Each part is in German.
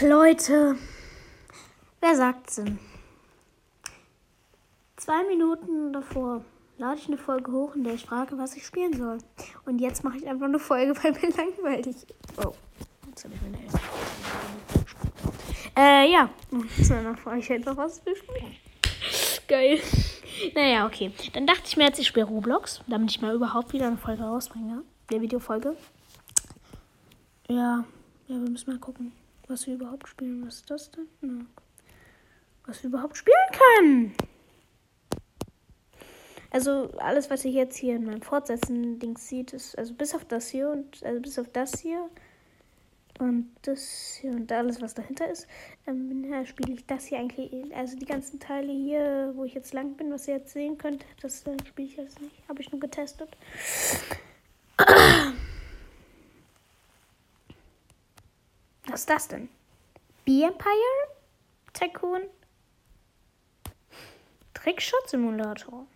Leute, wer sagt's denn? Zwei Minuten davor lade ich eine Folge hoch, in der ich frage, was ich spielen soll. Und jetzt mache ich einfach eine Folge, weil mir langweilig. Oh, jetzt habe ich meine Eltern. Äh, ja. Dann frage ich einfach, was wir spielen. Geil. Naja, okay. Dann dachte ich mir jetzt, ich spiele Roblox, damit ich mal überhaupt wieder eine Folge rausbringe. Der Videofolge. Ja, ja, wir müssen mal gucken, was wir überhaupt spielen. Was ist das denn? Ja. Was wir überhaupt spielen können. Also alles, was ihr jetzt hier in meinem Fortsetzen-Dings sieht, ist, also bis auf das hier und also bis auf das hier und das hier und alles, was dahinter ist, ähm, ja, spiele ich das hier eigentlich, also die ganzen Teile hier, wo ich jetzt lang bin, was ihr jetzt sehen könnt, das äh, spiele ich jetzt nicht, habe ich nur getestet. Ist das denn? Bee Empire? Tycoon? Trickshot Simulator.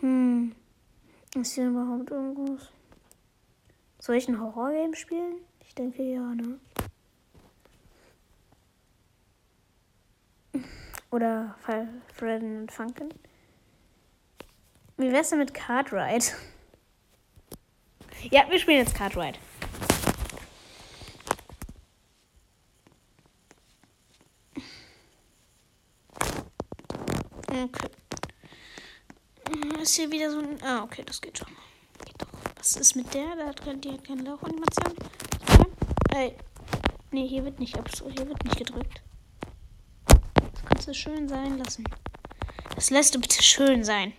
Hm. Ist hier überhaupt irgendwas? Soll ich ein Horrorgame spielen? Ich denke ja, ne? Oder Fred und Funken? Wie wär's denn mit Cartwright? Ja, wir spielen jetzt Cartwright. Okay. Ist hier wieder so ein. Ah, okay, das geht schon. Geht doch. Was ist mit der? Da hat, die hat keine Laufanimation. Okay. Ey. Nee, hier wird nicht. Hier wird nicht gedrückt. Das kannst du schön sein lassen. Das lässt du bitte schön sein.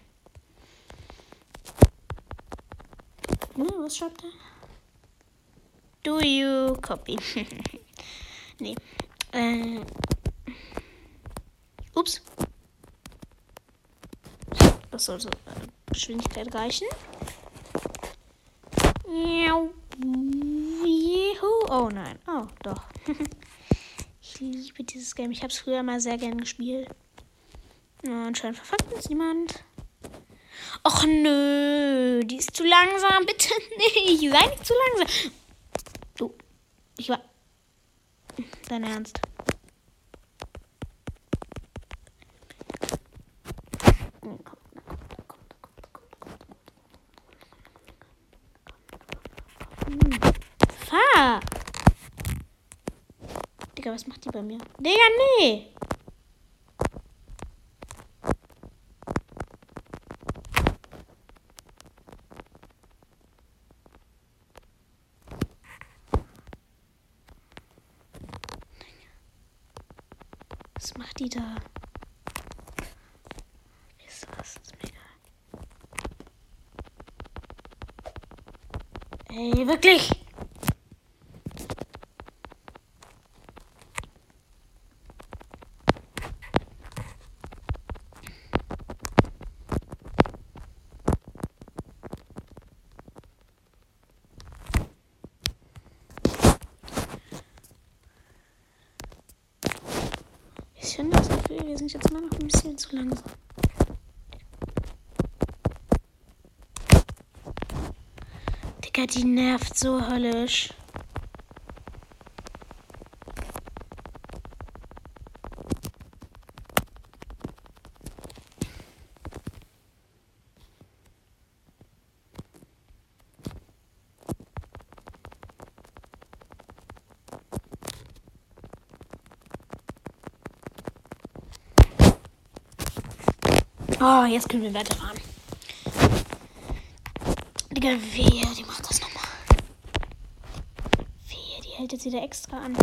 Hm, was schreibt er? Do you copy? nee. Äh. Ups. Das sollte äh, Geschwindigkeit reichen. Oh nein. Oh, doch. ich liebe dieses Game. Ich habe es früher mal sehr gern gespielt. Anscheinend verfolgt uns niemand. Och nö, die ist zu langsam. Bitte nicht. Sei nicht zu langsam. Du, ich war. Dein Ernst. Digga, was macht die bei mir? Digga, nee! Was macht die da? Ist das? Ey, wirklich! Ich finde das Gefühl, wir sind jetzt immer noch ein bisschen zu langsam. Digga, die nervt so höllisch. Oh, jetzt können wir weiterfahren. Digga, wehe, die macht das nochmal. Wehe, die hält jetzt wieder extra an.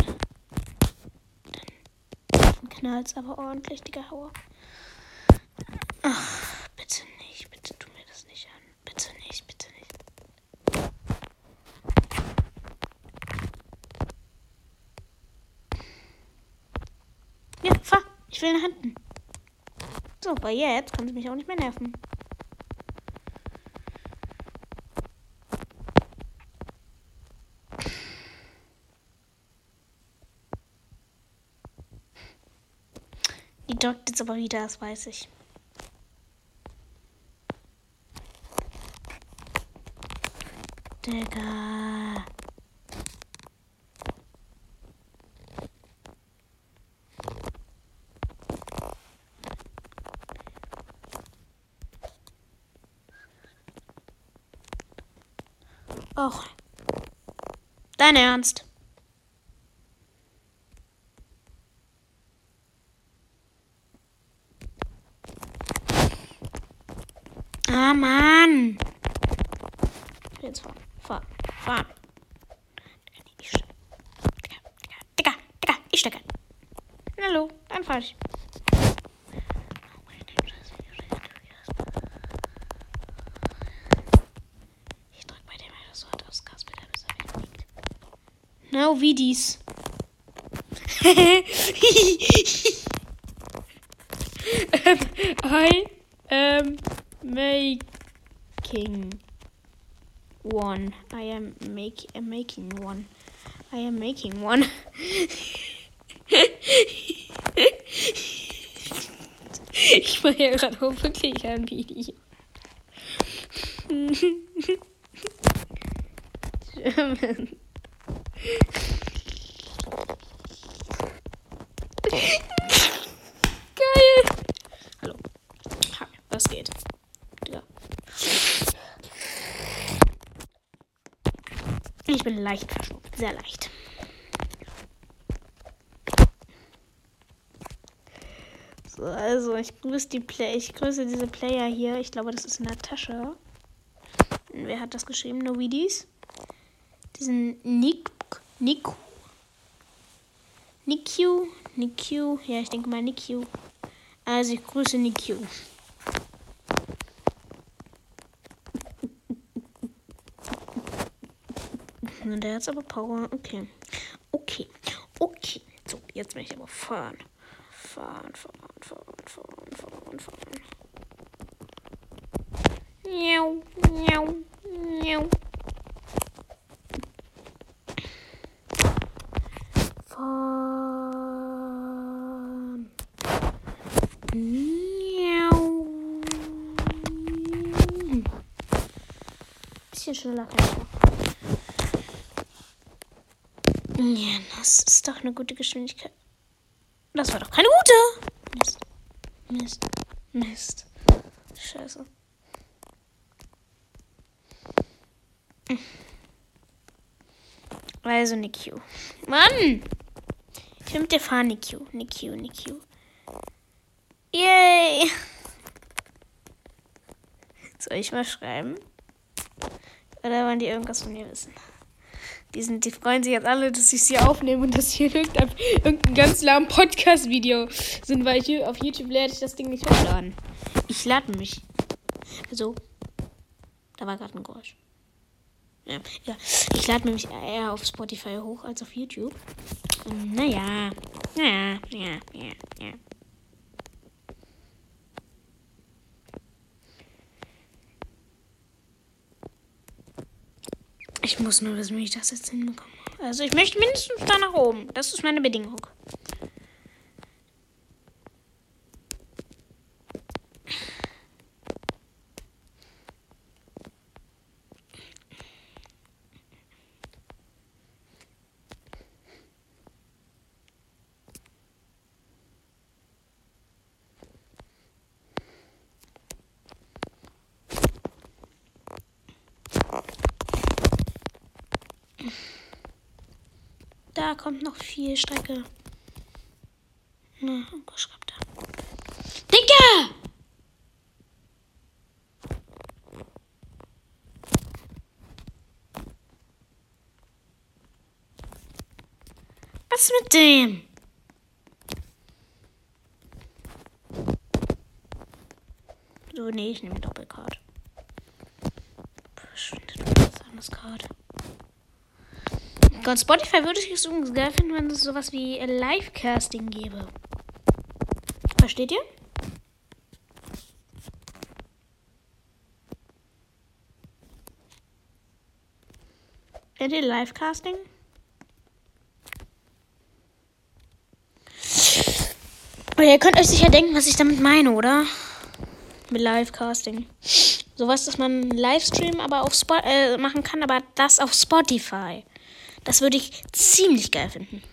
Dann knallt aber ordentlich, Digga, hau. Ach, bitte nicht, bitte tu mir das nicht an. Bitte nicht, bitte nicht. Ja, fahr. Ich will nach hinten. So, aber jetzt kann sie mich auch nicht mehr nerven. Die dockt jetzt aber wieder, das weiß ich. Digga. Dein Ernst? Ah, Mann. Jetzt fahren, fahren, fahren. Ich stecke. Digga, Digga, ich stecke. Hallo, dann fahr. Ich drück bei dem das Wort aus Kasper, bis er wieder fliegt. No, wie dies. I am making one. I am make am making one. I am making one. ich mache ja gerade auch wirklich ein Video. German. Geil. Hallo. Hi, was geht? Ja. Ich bin leicht verschnupft, sehr leicht. So, also ich grüße die Play ich grüße diese Player hier. Ich glaube, das ist Natascha. Wer hat das geschrieben? Novidis. Diesen Nick Nick Nikiu, Nikiu, ja, ich denke mal Nikiu. Also ich grüße Nikiu. Und der hat aber Power. Okay. Okay. Okay. So, jetzt möchte ich aber fahren. Fahren, fahren, fahren, fahren, fahren, fahren. Miau, miau, miau. Fahren. Miau. Bisschen schneller noch. Ja, das ist doch eine gute Geschwindigkeit. Das war doch keine gute. Mist. Mist. Mist. Scheiße. Also Nikiu. Mann! Ich will mit dir fahren, Nikiu. Nikiu, Nikiu. Yay! Soll ich mal schreiben? Oder wollen die irgendwas von mir wissen? Die, sind, die freuen sich jetzt alle, dass ich sie aufnehme und dass hier irgendein, irgendein ganz lahm Podcast-Video sind, weil ich auf YouTube werde ich das Ding nicht hochladen. Ich lade mich. Also, da war gerade ein Geräusch. Ja, ja. ich lade mich eher auf Spotify hoch als auf YouTube. Naja, naja, ja, ja, ja. Ich muss nur wissen, wie ich das jetzt hinbekomme. Also ich möchte mindestens da nach oben. Das ist meine Bedingung. Da kommt noch viel Strecke. Na, was schreibt er? Digga! Was mit dem? So, nee, ich nehme Doppelcard. Verschwindet was anderes Card. Gott, Spotify würde ich es übrigens geil finden, wenn es sowas wie Livecasting gäbe. Versteht ihr? Kennt ihr Livecasting? Aber ihr könnt euch sicher denken, was ich damit meine, oder? Mit Livecasting. Sowas, dass man Livestream aber auf Spot äh, machen kann, aber das auf Spotify. Das würde ich ziemlich geil finden.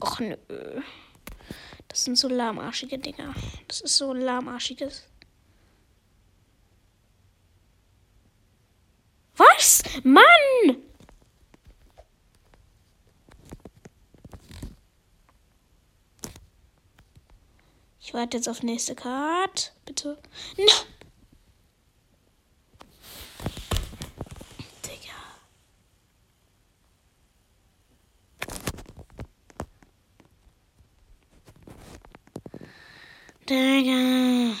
Och nö. Das sind so lahmarschige Dinger. Das ist so lahmarschiges. Was? Mann! Ich warte jetzt auf nächste Karte. Bitte. No. Digga.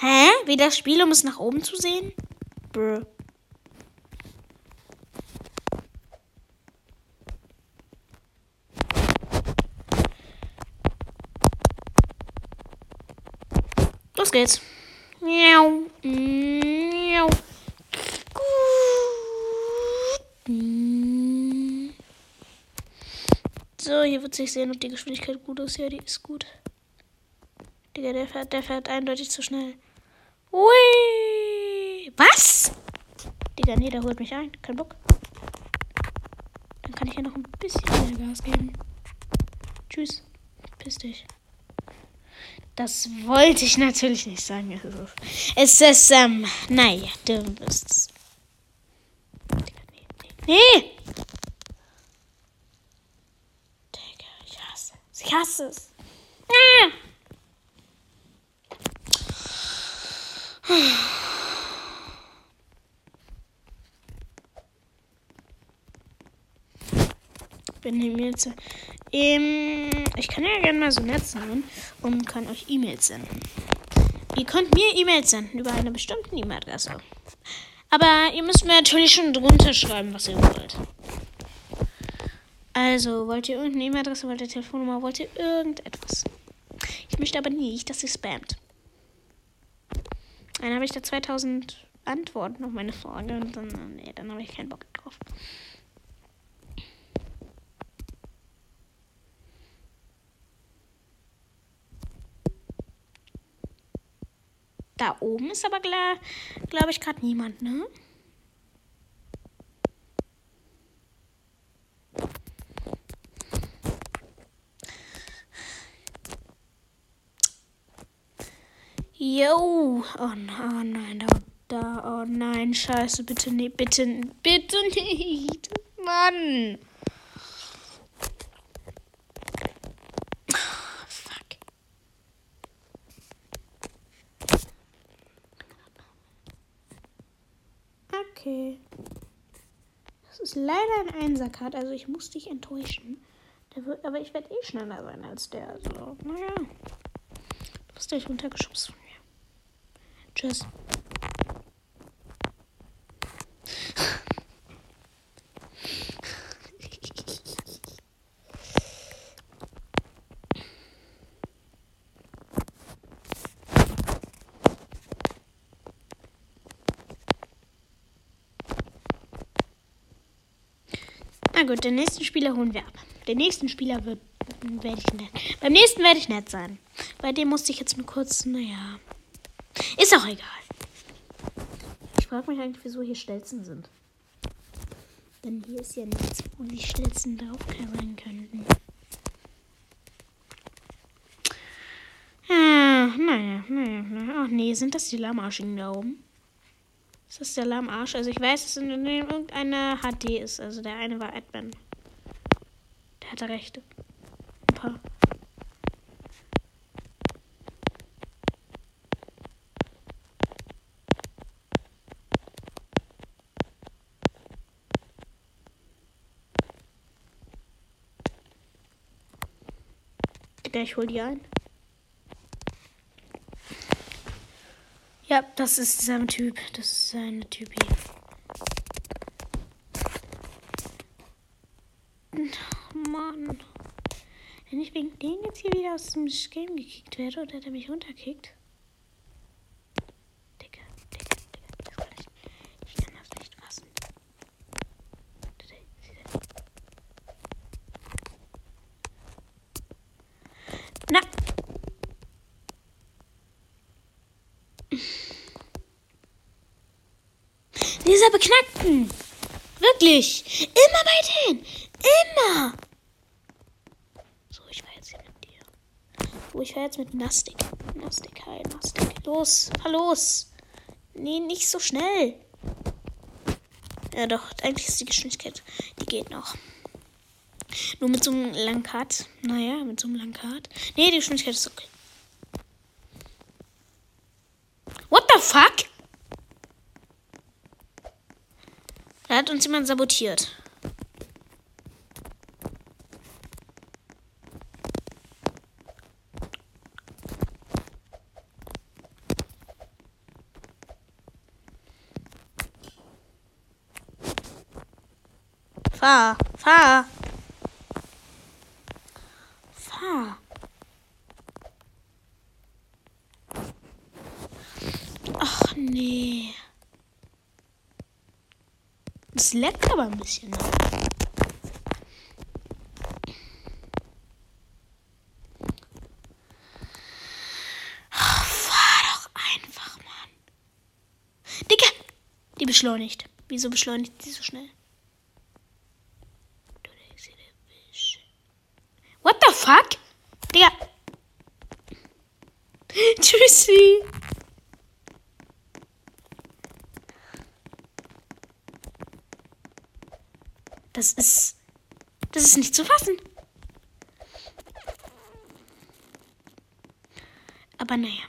Hä? Wie das Spiel, um es nach oben zu sehen? Brr. Los geht's. Miau. Miau. So, hier wird sich sehen, ob die Geschwindigkeit gut ist. Ja, die ist gut. Digga, der fährt, der fährt eindeutig zu schnell. Ui! Was? Digga, nee, der holt mich ein. Kein Bock. Dann kann ich ja noch ein bisschen mehr Gas geben. Tschüss. Piss dich. Das wollte ich natürlich nicht sagen. Es ist, ähm, naja, du bist. Digga, nee, nee. Nee! Ich hasse es. Ah. Bin jetzt. Ähm, ich kann ja gerne mal so nett sein und kann euch E-Mails senden. Ihr könnt mir E-Mails senden über eine bestimmte E-Mail-Adresse. Aber ihr müsst mir natürlich schon drunter schreiben, was ihr wollt. Also, wollt ihr irgendeine E-Mail-Adresse, wollt ihr Telefonnummer, wollt ihr irgendetwas? Ich möchte aber nicht, dass ihr spammt. Dann habe ich da 2000 Antworten auf meine Frage und dann, nee, dann habe ich keinen Bock drauf. Da oben ist aber, glaube ich, gerade niemand, ne? Yo. Oh, oh nein, da, da, oh nein, scheiße, bitte nicht, bitte, bitte nicht. Mann. fuck. Okay. Das ist leider ein Einserkart, also ich muss dich enttäuschen. Wird, aber ich werde eh schneller sein als der. Also, naja. Du bist gleich runtergeschubst von Tschüss. Na gut, den nächsten Spieler holen wir ab. Den nächsten Spieler wird, werde ich nett. Beim nächsten werde ich nett sein. Bei dem musste ich jetzt nur kurz, naja. Ist auch egal. Ich frage mich eigentlich, wieso hier Stelzen sind. Denn hier ist ja nichts, wo die Stelzen drauf sein könnten. Ah, naja, naja, naja. Ach nee, sind das die Lahmarschigen da oben? Ist das der Lahmarsch? Also ich weiß, dass in irgendeiner HD ist. Also der eine war Admin. Der hatte Rechte. Ein paar. Ich hol die ein. Ja, das ist sein Typ. Das ist seine Typi. Mann. Wenn ich wegen dem jetzt hier wieder aus dem Game gekickt werde oder der mich runterkickt. Digga, Digga, Digga, das kann ich. Ich kann das nicht fassen. Na! Dieser Beknackten! Wirklich! Immer weiterhin! Immer! So, ich war jetzt hier mit dir. Oh, ich war jetzt mit Nastik. Nastik, hi, Nastik. Los, fahr los! Nee, nicht so schnell. Ja, doch, eigentlich ist die Geschwindigkeit, die geht noch. Nur mit so einem langen Cut. Naja, mit so einem langen Cut. Nee, die Geschwindigkeit ist okay. What the fuck? Hat uns jemand sabotiert. Fahr, fahr. Ach nee. Es leckt aber ein bisschen noch. Ach, fahr doch einfach, Mann. Digga, die beschleunigt. Wieso beschleunigt sie so schnell? What the fuck? Digga. Tschüssi. Das ist. Das ist nicht zu fassen. Aber naja.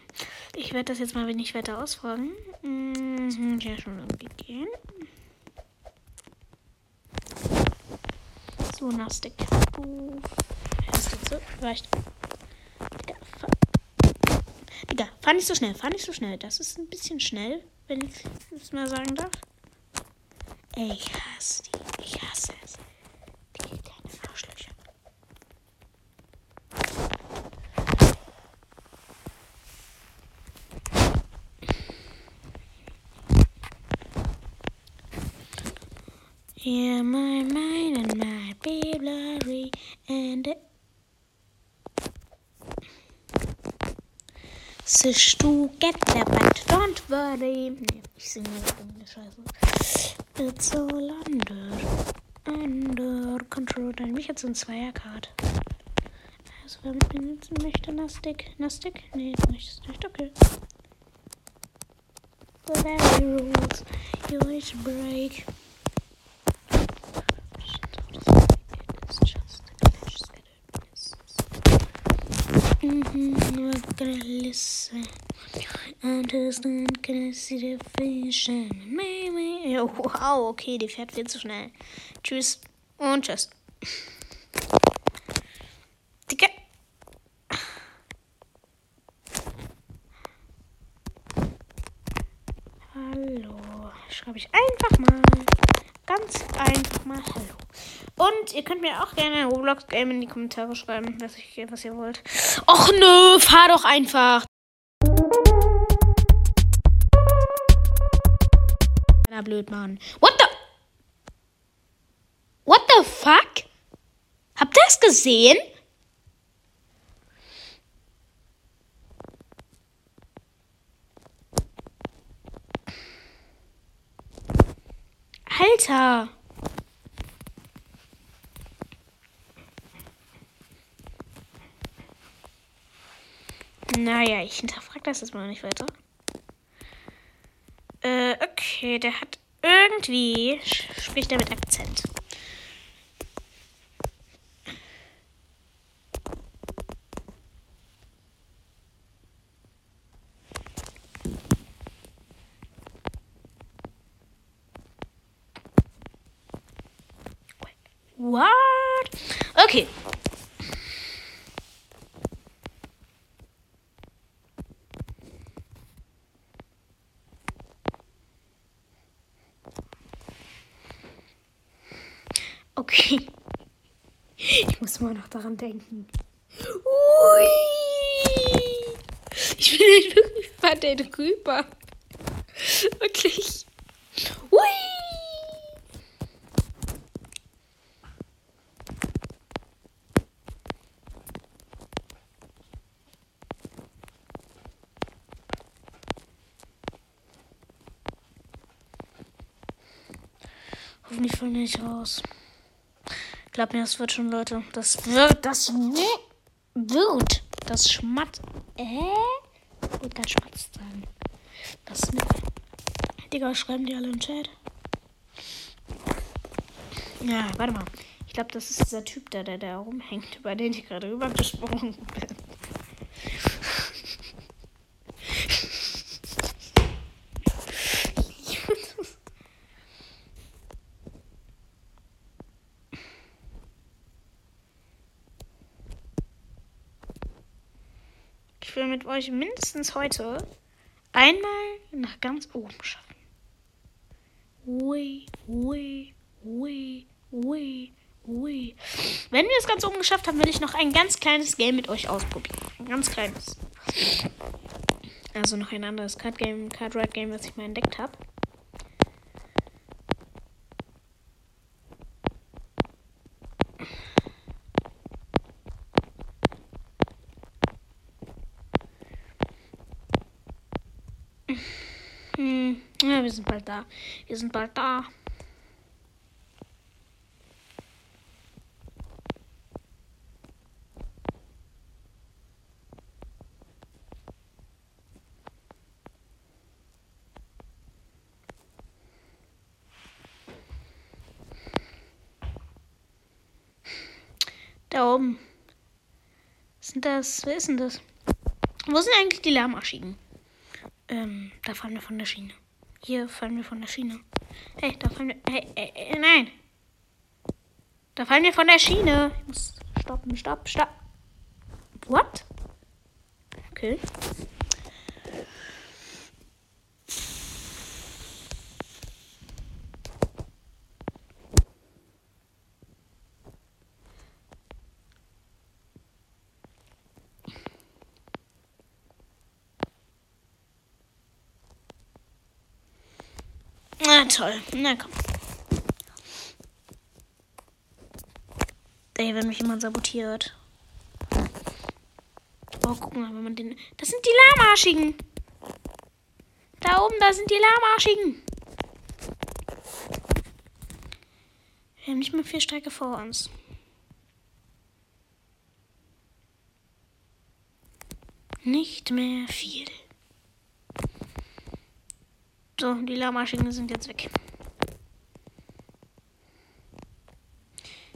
Ich werde das jetzt mal nicht weiter ausfragen. Mhm, ja, schon irgendwie gehen. So, Nastik. Du fährst jetzt so. Reicht. Digga, fahr. Digga, fahr nicht so schnell, fahr nicht so schnell. Das ist ein bisschen schnell, wenn ich es mal sagen darf. Ey, ich hasse die. Sish to get there, but don't worry. Nee, ich singe irgendeine Scheiße. It's all under, under control. Dann mich jetzt so ein Zweiercard. Also, wer mit mir möchte, Nastik. Nastik? Nee, du möchtest nicht. Okay. The very rules you wish break. Gonna listen. Understand, gonna see the vision. Maybe. Ja, wow, okay, die fährt viel zu schnell. Tschüss und tschüss. Dicke. Hallo. Schreibe ich einfach mal. Ganz einfach mal Hallo. Und ihr könnt mir auch gerne ein Roblox-Game in die Kommentare schreiben, was, ich, was ihr wollt. Och nö, fahr doch einfach. Na blöd, Mann. What the? What the fuck? Habt ihr das gesehen? Alter. Naja, ich hinterfrage das jetzt mal nicht weiter. Äh, okay, der hat irgendwie, spricht er mit Akzent. What? Okay. Okay. Ich muss mal noch daran denken. Ui. Ich bin nicht wirklich bei der drüber. Wirklich. Ui. Hoffentlich fallen nicht raus. Glaub mir, das wird schon, Leute. Das wird, das wird, das schmatzt. Äh? Wollte gerade schmatzt sagen. Das mit. Digga, schreiben die alle im Chat? Ja, warte mal. Ich glaube, das ist dieser Typ da, der da rumhängt, über den ich gerade rübergesprungen bin. Will mit euch mindestens heute einmal nach ganz oben schaffen. Ui, ui, ui, ui, ui. Wenn wir es ganz oben geschafft haben, will ich noch ein ganz kleines Game mit euch ausprobieren. Ein ganz kleines. Also noch ein anderes Card Game, Card Rap Game, was ich mal entdeckt habe. Hm, ja, wir sind bald da. Wir sind bald da. Da oben. Was sind das? Wer ist denn das? Wo sind eigentlich die Lärmarschigen? Ähm, da fallen wir von der Schiene. Hier fallen wir von der Schiene. Hey, da fallen wir. Hey, hey, hey nein! Da fallen wir von der Schiene. Ich muss stoppen, stopp, stopp. What? Okay. Na toll. Na komm. Ey, wenn mich jemand sabotiert. Oh, guck mal, wenn man den. Das sind die Lahmarschigen. Da oben, da sind die Lahmarschigen. Wir haben nicht mehr viel Strecke vor uns. Nicht mehr viel. So, die Lahmarschigen sind jetzt weg.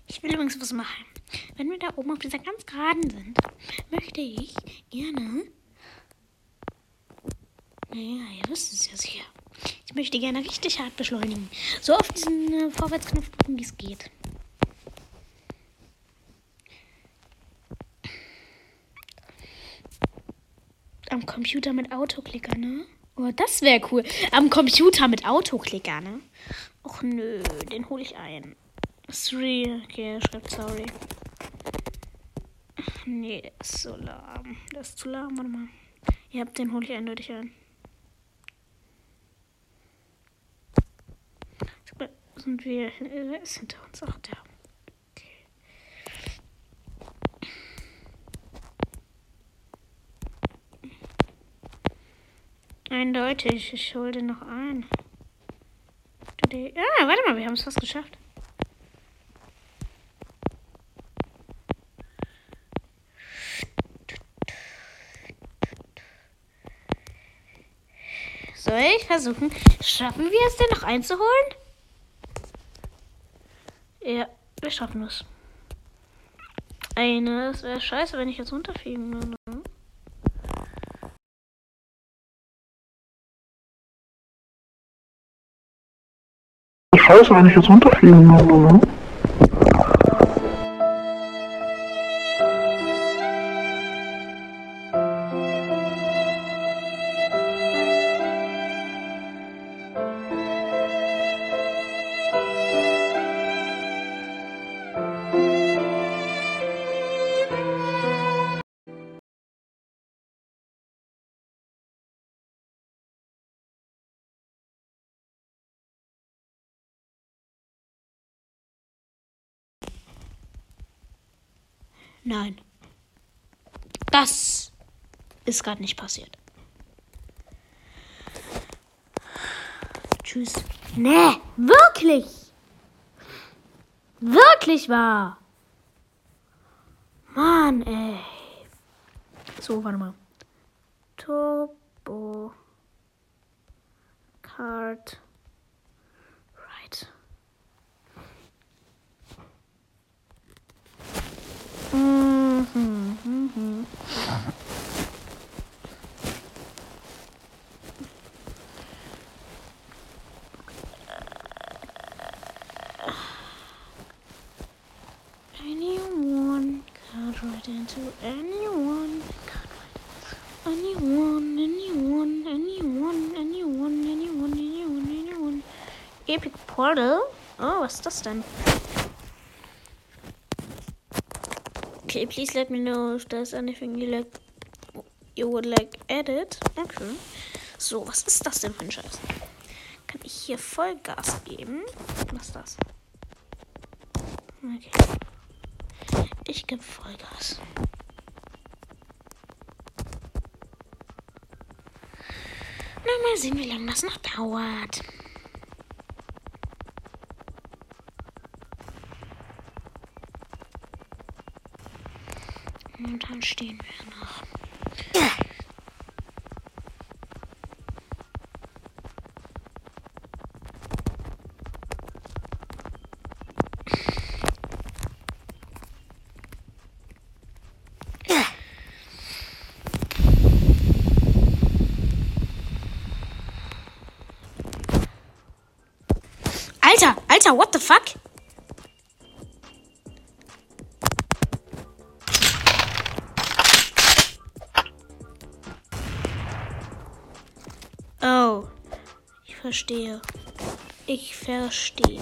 Ich will übrigens was machen. Wenn wir da oben auf dieser ganz geraden sind, möchte ich gerne. Naja, ihr wisst es ja sicher. Ich möchte gerne richtig hart beschleunigen. So auf diesen äh, Vorwärtsknopf drücken, wie es geht. Am Computer mit Autoklicker, ne? Oh, das wäre cool. Am Computer mit Autoklicker, ne? Och nö, den hole ich ein. Three. Okay, schreibt sorry. Nee, ist so lahm. Das ist zu lahm, warte mal. Ja, den hole ich eindeutig ein. Sind wir. Ist hinter uns? Ach, der. Okay. Eindeutig, ich hole den noch ein. Ah, warte mal, wir haben es fast geschafft. Soll ich versuchen? Schaffen wir es denn noch einzuholen? Ja, wir schaffen es. Eine, es wäre scheiße, wenn ich jetzt runterfliegen würde. Scheiße, wenn ich jetzt runterfliegen würde, ne? Nein. Das ist gerade nicht passiert. Tschüss. Nee, wirklich. Wirklich wahr. Mann, ey. So, warte mal. Turbo Card. Mm-hmm. Anyone can't into anyone. Anyone, anyone, anyone, anyone, anyone, anyone, anyone. Epic portal. Oh, what's this then? Okay, please let me know if there's anything you like you would like edit. Okay. So, was ist das denn für ein Scheiß? Kann ich hier Vollgas geben? Was ist das? Okay. Ich gebe Vollgas. Na, mal sehen, wie lange das noch dauert. Momentan stehen wir noch. Verstehe. Ich verstehe.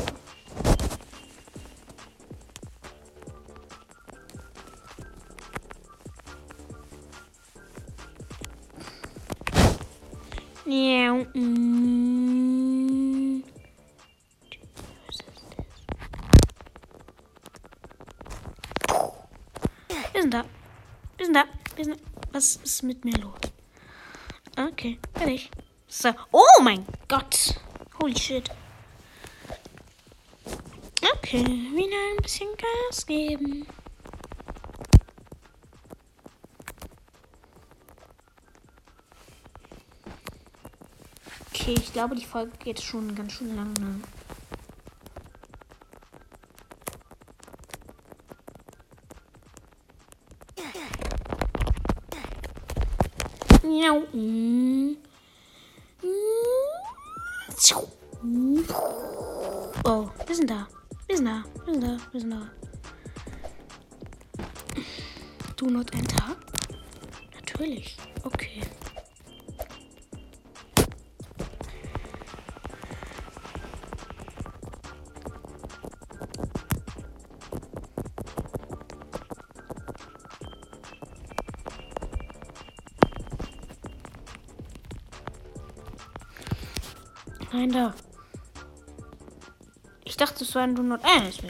Mm. Wir sind da. Wir sind da. Wir sind da. Was ist mit mir los? Okay, ich. So. Oh mein Gott. Holy shit. Okay, wieder ein bisschen Gas geben. Okay, ich glaube, die Folge geht schon ganz schön lang. Ne? Miau. Nein, da. Ich dachte, es war ein Do Not Enter. Ist mir,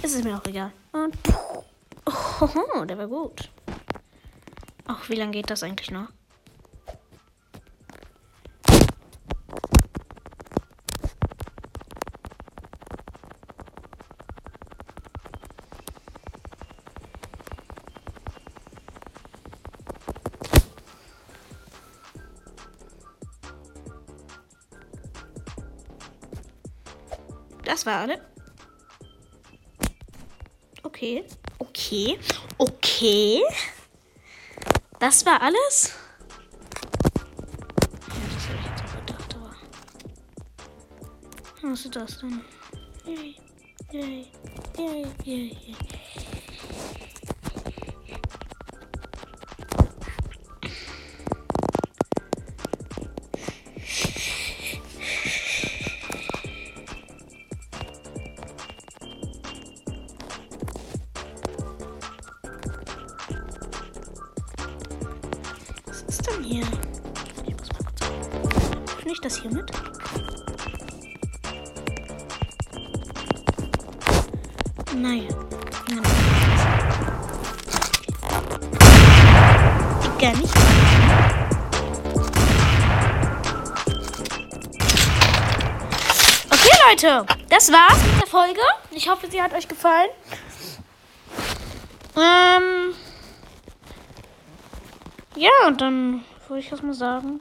ist mir auch egal. Und. Oh, der war gut. Ach, wie lange geht das eigentlich noch? Das war alle. Okay. Okay. Okay. Das war alles? Was ist das denn? Yay. Yay. Yay. Yay. Yay. Leute, das war's mit der Folge. Ich hoffe, sie hat euch gefallen. Ähm. Ja, dann würde ich erstmal sagen.